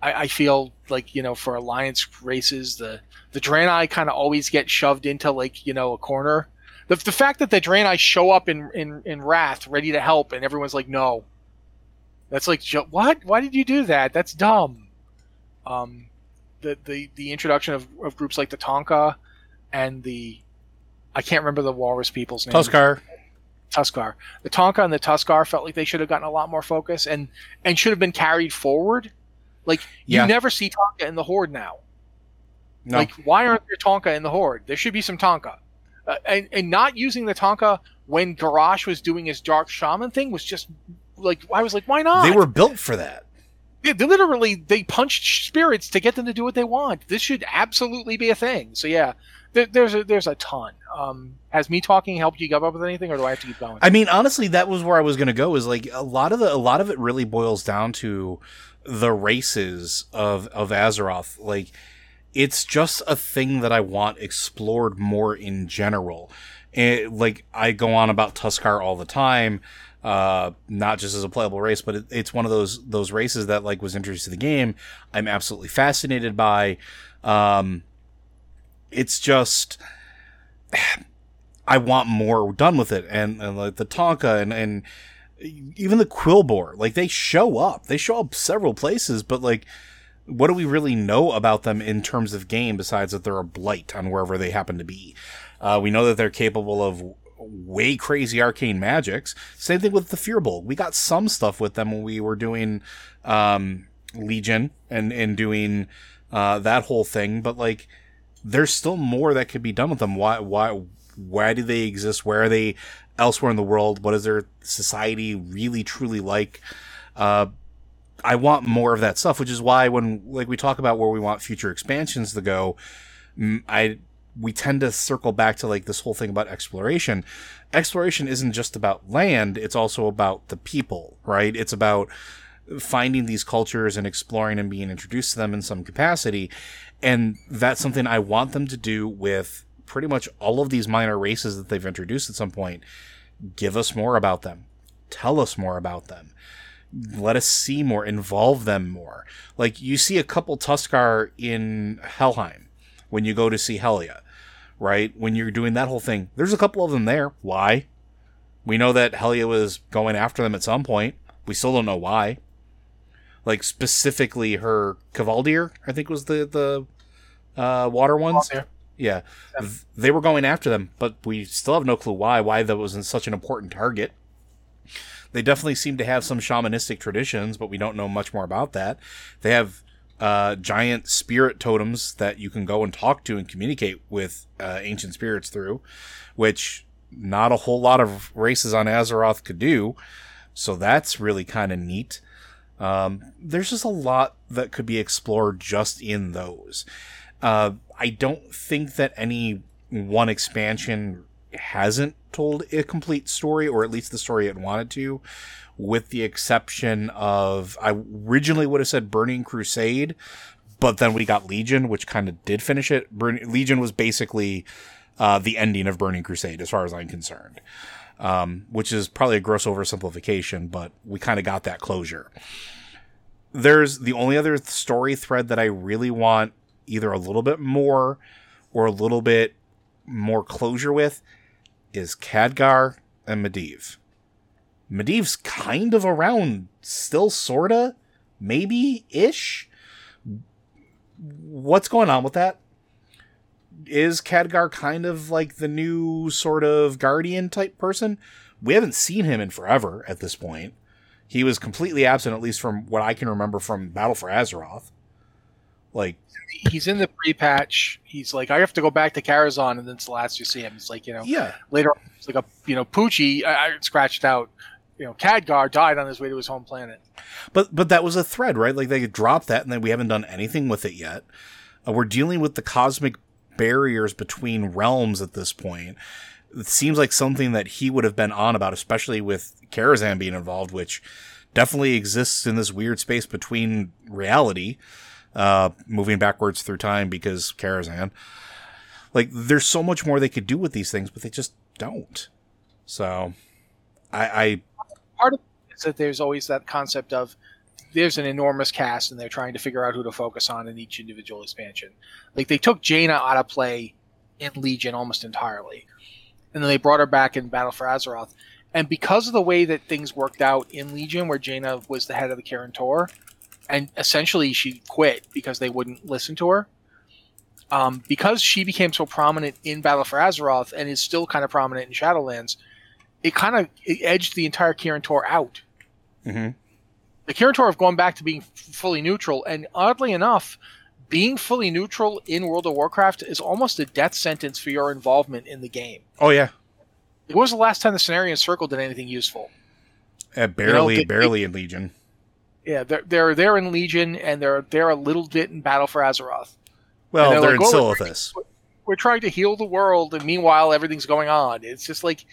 I, I feel like you know for alliance races the the Draenei kind of always get shoved into like you know a corner the, the fact that the Draenei show up in, in, in Wrath ready to help and everyone's like, no. That's like, what? Why did you do that? That's dumb. Um, the, the, the introduction of, of groups like the Taunka and the, I can't remember the Walrus people's name. Tuskarr. Tuskarr. The Taunka and the Tuskarr felt like they should have gotten a lot more focus and, and should have been carried forward. Like, you Yeah. never see Taunka in the Horde now. No. Like, why aren't there Taunka in the Horde? There should be some Taunka. Uh, and, and not using the Taunka when Garrosh was doing his Dark Shaman thing was just like, I was like, why not? they were built for that. Yeah, they literally, they punched spirits to get them to do what they want. This should absolutely be a thing. So, yeah, there, there's, a, there's a ton. Um, has me talking helped you come up with anything, or do I have to keep going? I mean, honestly, that was where I was going to go. Is like a lot of the a lot of it really boils down to the races of of Azeroth. Like, it's just a thing that I want explored more in general. And like I go on about Tuskarr all the time, uh, not just as a playable race, but it, it's one of those those races that like was introduced to the game. I'm absolutely fascinated by. Um, it's just. I want more done with it, and, and like the Taunka and and even the Quilboar, like they show up. They show up several places, but like, what do we really know about them in terms of game besides that they're a blight on wherever they happen to be? Uh, we know that they're capable of way crazy arcane magics. Same thing with the Furbolg. We got some stuff with them when we were doing um, Legion and and doing uh, that whole thing, but like, there's still more that could be done with them. Why why why do they exist? Where are they elsewhere in the world? What is their society really truly like? Uh, I want more of that stuff, which is why when like we talk about where we want future expansions to go, I we tend to circle back to like this whole thing about exploration. Exploration isn't just about land; it's also about the people, right? It's about finding these cultures and exploring and being introduced to them in some capacity, and that's something I want them to do with pretty much all of these minor races that they've introduced at some point. Give us more about them. Tell us more about them let us see more, involve them more. Like you see a couple Tuskarr in Helheim when you go to see Helya, right? When you're doing that whole thing, there's a couple of them there. Why? We know that Helya was going after them at some point. We still don't know why. Like specifically her Kvaldir, I think was the the uh, water ones. Yeah. Yeah, they were going after them, but we still have no clue why. Why that was such an important target. They definitely seem to have some shamanistic traditions, but we don't know much more about that. They have uh, giant spirit totems that you can go and talk to and communicate with uh, ancient spirits through, which not a whole lot of races on Azeroth could do. So that's really kind of neat. Um, there's just a lot that could be explored just in those. Uh, I don't think that any one expansion hasn't told a complete story, or at least the story it wanted to, with the exception of I originally would have said Burning Crusade, but then we got Legion, which kind of did finish it. Burn- Legion was basically uh, the ending of Burning Crusade, as far as I'm concerned. um, which is probably a gross oversimplification, but we kind of got that closure. There's the only other story thread that I really want either a little bit more or a little bit more closure with is Khadgar and Medivh. Medivh's kind of around, still sorta, maybe ish. What's going on with that? Is Khadgar kind of like the new sort of guardian type person? We haven't seen him in forever at this point. He was completely absent, at least from what I can remember from Battle for Azeroth. Like he's in the pre-patch. He's like, I have to go back to Karazhan, and then it's the last you see him. It's like you know, yeah. Later, on, it's like a you know, Poochie I, I scratched out. You know, Khadgar died on his way to his home planet. But but that was a thread, right? Like they dropped that, and then we haven't done anything with it yet. Uh, we're dealing with the cosmic barriers between realms at this point. It seems like something that he would have been on about, especially with Karazhan being involved, which definitely exists in this weird space between reality uh, moving backwards through time because Karazhan. Like, there's so much more they could do with these things, but they just don't. So, I, I part of it is that there's always that concept of there's an enormous cast and they're trying to figure out who to focus on in each individual expansion. Like they took Jaina out of play in Legion almost entirely, and then they brought her back in Battle for Azeroth. And because of the way that things worked out in Legion, where Jaina was the head of the Kirin Tor, and essentially she quit because they wouldn't listen to her. Um, because she became so prominent in Battle for Azeroth and is still kind of prominent in Shadowlands, it kind of edged the entire Kirin Tor out. Mm-hmm. The Kirin Tor have gone back to being f- fully neutral, and oddly enough, being fully neutral in World of Warcraft is almost a death sentence for your involvement in the game. Oh yeah. It was the last time the Cenarian Circle did anything useful. Uh, barely, you know, they, barely in Legion. Yeah, they're they're there in Legion, and they're they're a little bit in Battle for Azeroth. Well, they're, they're like, in oh, Silithus. We're, we're trying to heal the world, and meanwhile, everything's going on. It's just like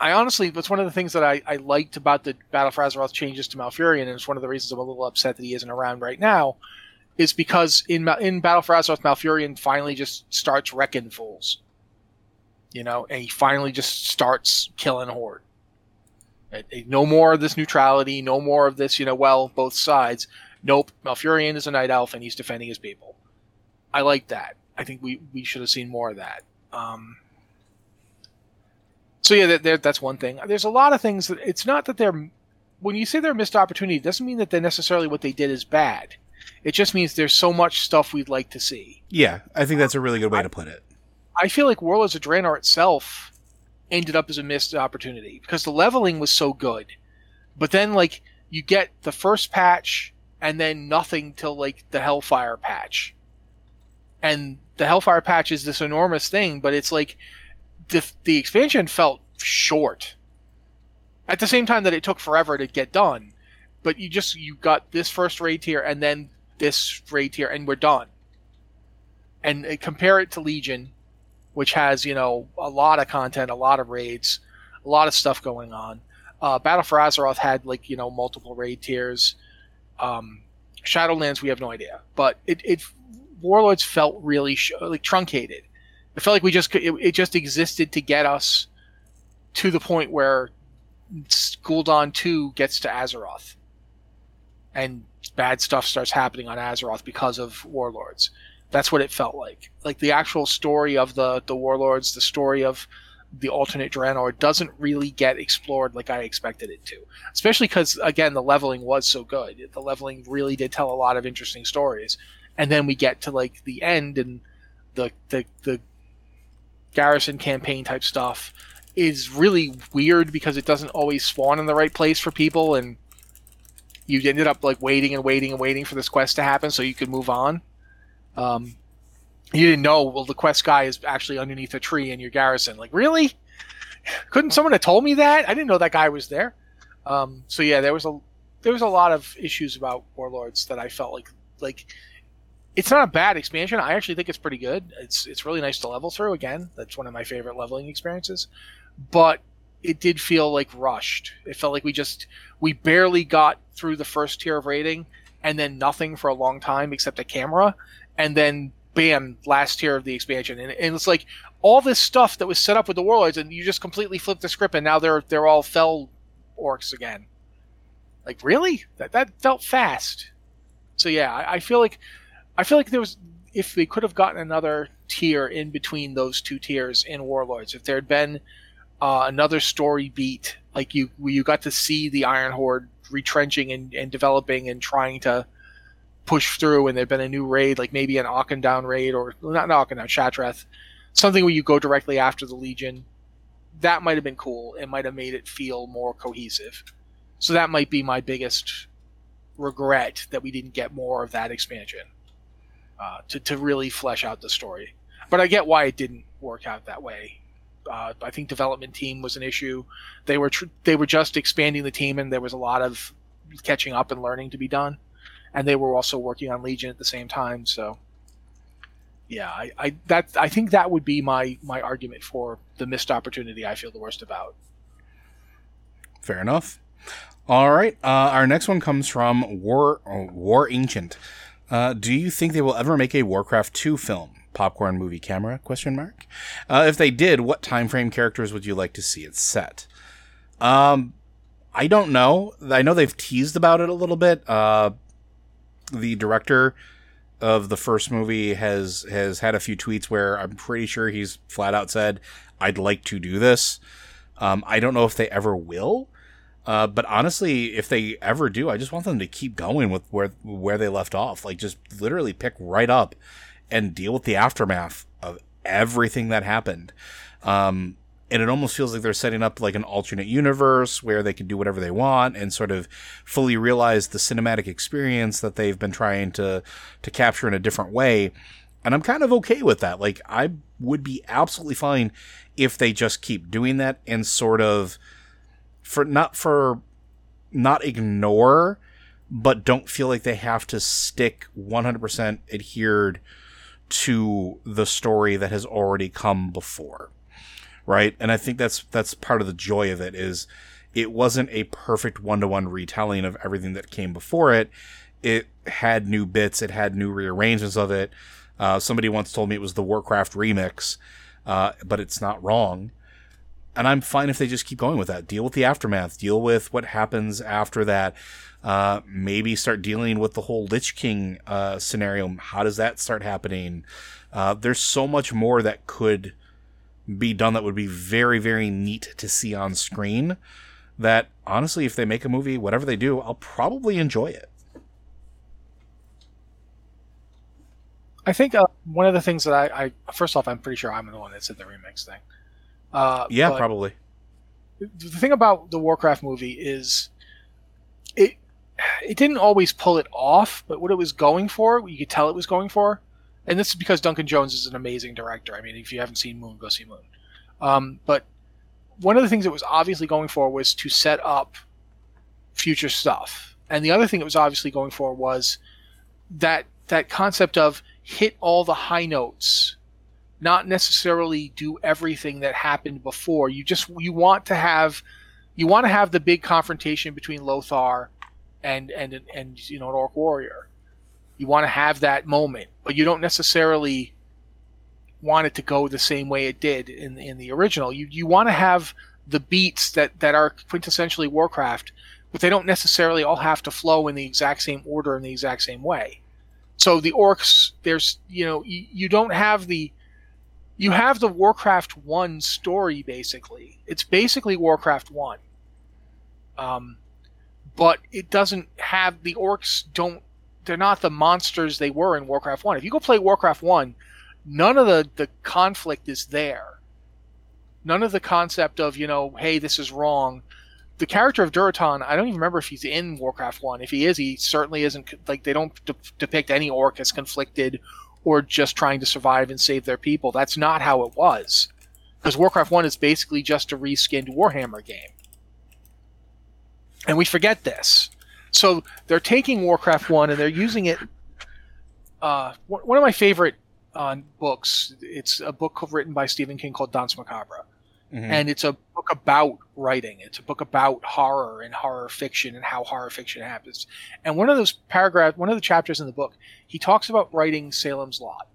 I honestly, that's one of the things that I, I liked about the Battle for Azeroth changes to Malfurion, and it's one of the reasons I'm a little upset that he isn't around right now, is because in in Battle for Azeroth, Malfurion finally just starts wrecking fools. You know, and he finally just starts killing Horde. No more of this neutrality. No more of this. You know, well, both sides. Nope. Malfurion is a night elf, and he's defending his people. I like that. I think we we should have seen more of that. Um, so yeah, that, that's one thing. There's a lot of things that it's not that they're when you say they're a missed opportunity, it doesn't mean that they're necessarily what they did is bad. It just means there's so much stuff we'd like to see. Yeah, I think that's a really good way I, to put it. I feel like Warlords of Draenor itself ended up as a missed opportunity because the leveling was so good. But then like you get the first patch and then nothing till like the Hellfire patch. And the Hellfire patch is this enormous thing, but it's like the the expansion felt short. At the same time that it took forever to get done, but you just you got this first raid tier and then this raid tier and we're done. And uh, compare it to Legion, which has you know a lot of content, a lot of raids, a lot of stuff going on. Uh, Battle for Azeroth had like you know multiple raid tiers. Um, Shadowlands, we have no idea, but it, it Warlords felt really sh- like truncated. It felt like we just it, it just existed to get us to the point where Gul'dan 2 gets to Azeroth. And bad stuff starts happening on Azeroth because of Warlords. That's what it felt like. Like the actual story of the the warlords, the story of the alternate Draenor doesn't really get explored like I expected it to. Especially because again, the leveling was so good. The leveling really did tell a lot of interesting stories. And then we get to like the end and the the the garrison campaign type stuff is really weird because it doesn't always spawn in the right place for people and you ended up like waiting and waiting and waiting for this quest to happen so you could move on um, you didn't know, well, the quest guy is actually underneath a tree in your garrison. Like, really? Couldn't someone have told me that? I didn't know that guy was there. Um, so yeah, there was a there was a lot of issues about Warlords that I felt like like it's not a bad expansion. I actually think it's pretty good. It's it's really nice to level through. Again, that's one of my favorite leveling experiences. But it did feel like rushed. It felt like we just we barely got through the first tier of rating and then nothing for a long time except a camera and then bam, last tier of the expansion, and, and it's like all this stuff that was set up with the warlords, and you just completely flip the script, and now they're they're all fel orcs again. Like really? That that felt fast. So yeah, I, I feel like I feel like there was if they could have gotten another tier in between those two tiers in Warlords, if there had been uh, another story beat, like you you got to see the Iron Horde retrenching and, and developing and trying to push through, and there'd been a new raid, like maybe an Auchindoun raid or not an Auchindoun, Shattrath, something where you go directly after the Legion. That might have been cool. It might have made it feel more cohesive. So that might be my biggest regret that we didn't get more of that expansion uh, to to really flesh out the story. But I get why it didn't work out that way. Uh, I think development team was an issue. They were tr- they were just expanding the team, and there was a lot of catching up and learning to be done. And they were also working on Legion at the same time. So, yeah, I, I that I think that would be my my argument for the missed opportunity. I feel the worst about. Fair enough. All right, uh, our next one comes from War War Ancient. Uh, do you think they will ever make a Warcraft 2 film? Popcorn movie camera? Question mark. Uh, if they did, what time frame characters would you like to see it set? Um, I don't know. I know they've teased about it a little bit. Uh, the director of the first movie has has had a few tweets where I'm pretty sure he's flat out said, "I'd like to do this." Um, I don't know if they ever will. Uh, but honestly, if they ever do, I just want them to keep going with where where they left off. Like just literally pick right up and deal with the aftermath of everything that happened. Um, and it almost feels like they're setting up like an alternate universe where they can do whatever they want and sort of fully realize the cinematic experience that they've been trying to to capture in a different way. And I'm kind of okay with that. Like I would be absolutely fine if they just keep doing that and sort of for not for not ignore but don't feel like they have to stick 100% adhered to the story that has already come before right and i think that's that's part of the joy of it is it wasn't a perfect one-to-one retelling of everything that came before it it had new bits it had new rearrangements of it uh, somebody once told me it was the warcraft remix uh, but it's not wrong and I'm fine if they just keep going with that. Deal with the aftermath. Deal with what happens after that. Uh, maybe start dealing with the whole Lich King uh, scenario. How does that start happening? Uh, there's so much more that could be done that would be very, very neat to see on screen. That honestly, if they make a movie, whatever they do, I'll probably enjoy it. I think uh, one of the things that I, I, first off, I'm pretty sure I'm the one that said the remix thing. Uh, yeah, probably. The thing about the Warcraft movie is it it didn't always pull it off, but what it was going for, you could tell it was going for. And this is because Duncan Jones is an amazing director. I mean, if you haven't seen Moon, go see Moon. Um, but one of the things it was obviously going for was to set up future stuff. And the other thing it was obviously going for was that that concept of hit all the high notes not necessarily do everything that happened before. You just you want to have you want to have the big confrontation between Lothar and and and you know an orc warrior. You want to have that moment, but you don't necessarily want it to go the same way it did in in the original. You you want to have the beats that that are quintessentially Warcraft, but they don't necessarily all have to flow in the exact same order in the exact same way. So the orcs, there's you know you, you don't have the you have the Warcraft 1 story basically. It's basically Warcraft 1. Um, but it doesn't have the orcs don't they're not the monsters they were in Warcraft 1. If you go play Warcraft 1, none of the the conflict is there. None of the concept of, you know, hey, this is wrong. The character of Durotan, I don't even remember if he's in Warcraft 1. If he is, he certainly isn't like they don't de- depict any orc as conflicted or just trying to survive and save their people. That's not how it was. Because Warcraft 1 is basically just a reskinned Warhammer game. And we forget this. So they're taking Warcraft 1 and they're using it. Uh, one of my favorite uh, books, it's a book written by Stephen King called Danse Macabre. Mm-hmm. And it's a book about writing. It's a book about horror and horror fiction and how horror fiction happens. And one of those paragraphs, one of the chapters in the book, he talks about writing Salem's Lot.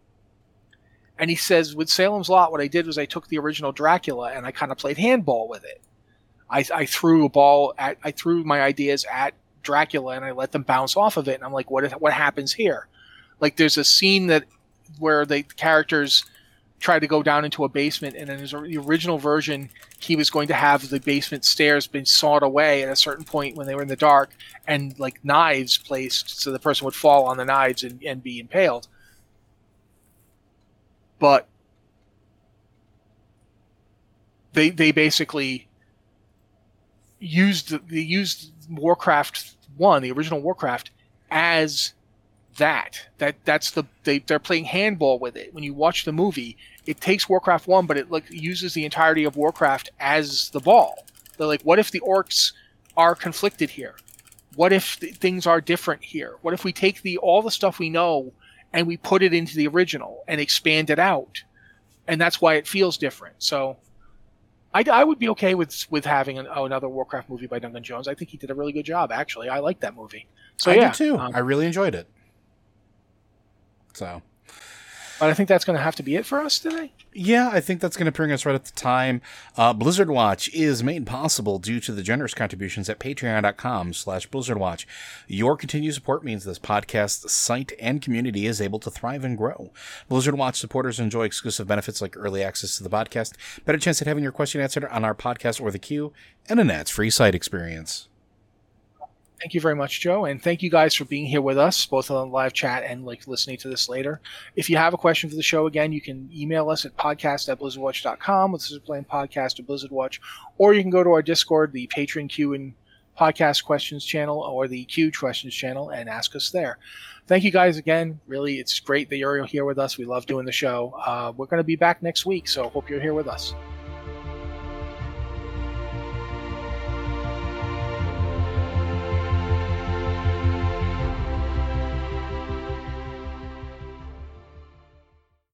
And he says, with Salem's Lot, what I did was I took the original Dracula and I kind of played handball with it. I, I threw a ball at, I threw my ideas at Dracula and I let them bounce off of it. And I'm like, what, what happens here? Like, there's a scene that where the characters try to go down into a basement, and in his the original version, he was going to have the basement stairs been sawed away at a certain point when they were in the dark, and like knives placed so the person would fall on the knives and, and be impaled. But they they basically used they used Warcraft one, the original Warcraft, as that. That that's the they they're playing handball with it. When you watch the movie, it takes Warcraft one, but it like uses the entirety of Warcraft as the ball. They're like, what if the orcs are conflicted here? What if th- things are different here? What if we take the all the stuff we know and we put it into the original and expand it out? And that's why it feels different. So I, I would be okay with with having an, oh, another Warcraft movie by Duncan Jones. I think he did a really good job. Actually, I like that movie. So I yeah, do too. um, I really enjoyed it. So but I think that's going to have to be it for us today. Yeah, I think that's going to bring us right at the time. Uh, Blizzard Watch is made possible due to the generous contributions at patreon.com slash blizzardwatch. Your continued support means this podcast, site, and community is able to thrive and grow. Blizzard Watch supporters enjoy exclusive benefits like early access to the podcast, better chance at having your question answered on our podcast or the queue, and an ads-free site experience. Thank you very much, Joe, and thank you guys for being here with us, both on the live chat and like listening to this later. If you have a question for the show, again, you can email us at podcast at blizzardwatch.com. This is playing podcast at Blizzard Watch, or you can go to our Discord, the Patreon Q and podcast questions channel, or the Q questions channel, and ask us there. Thank you guys again. Really, it's great that you're here with us. We love doing the show. Uh, we're going to be back next week, so hope you're here with us.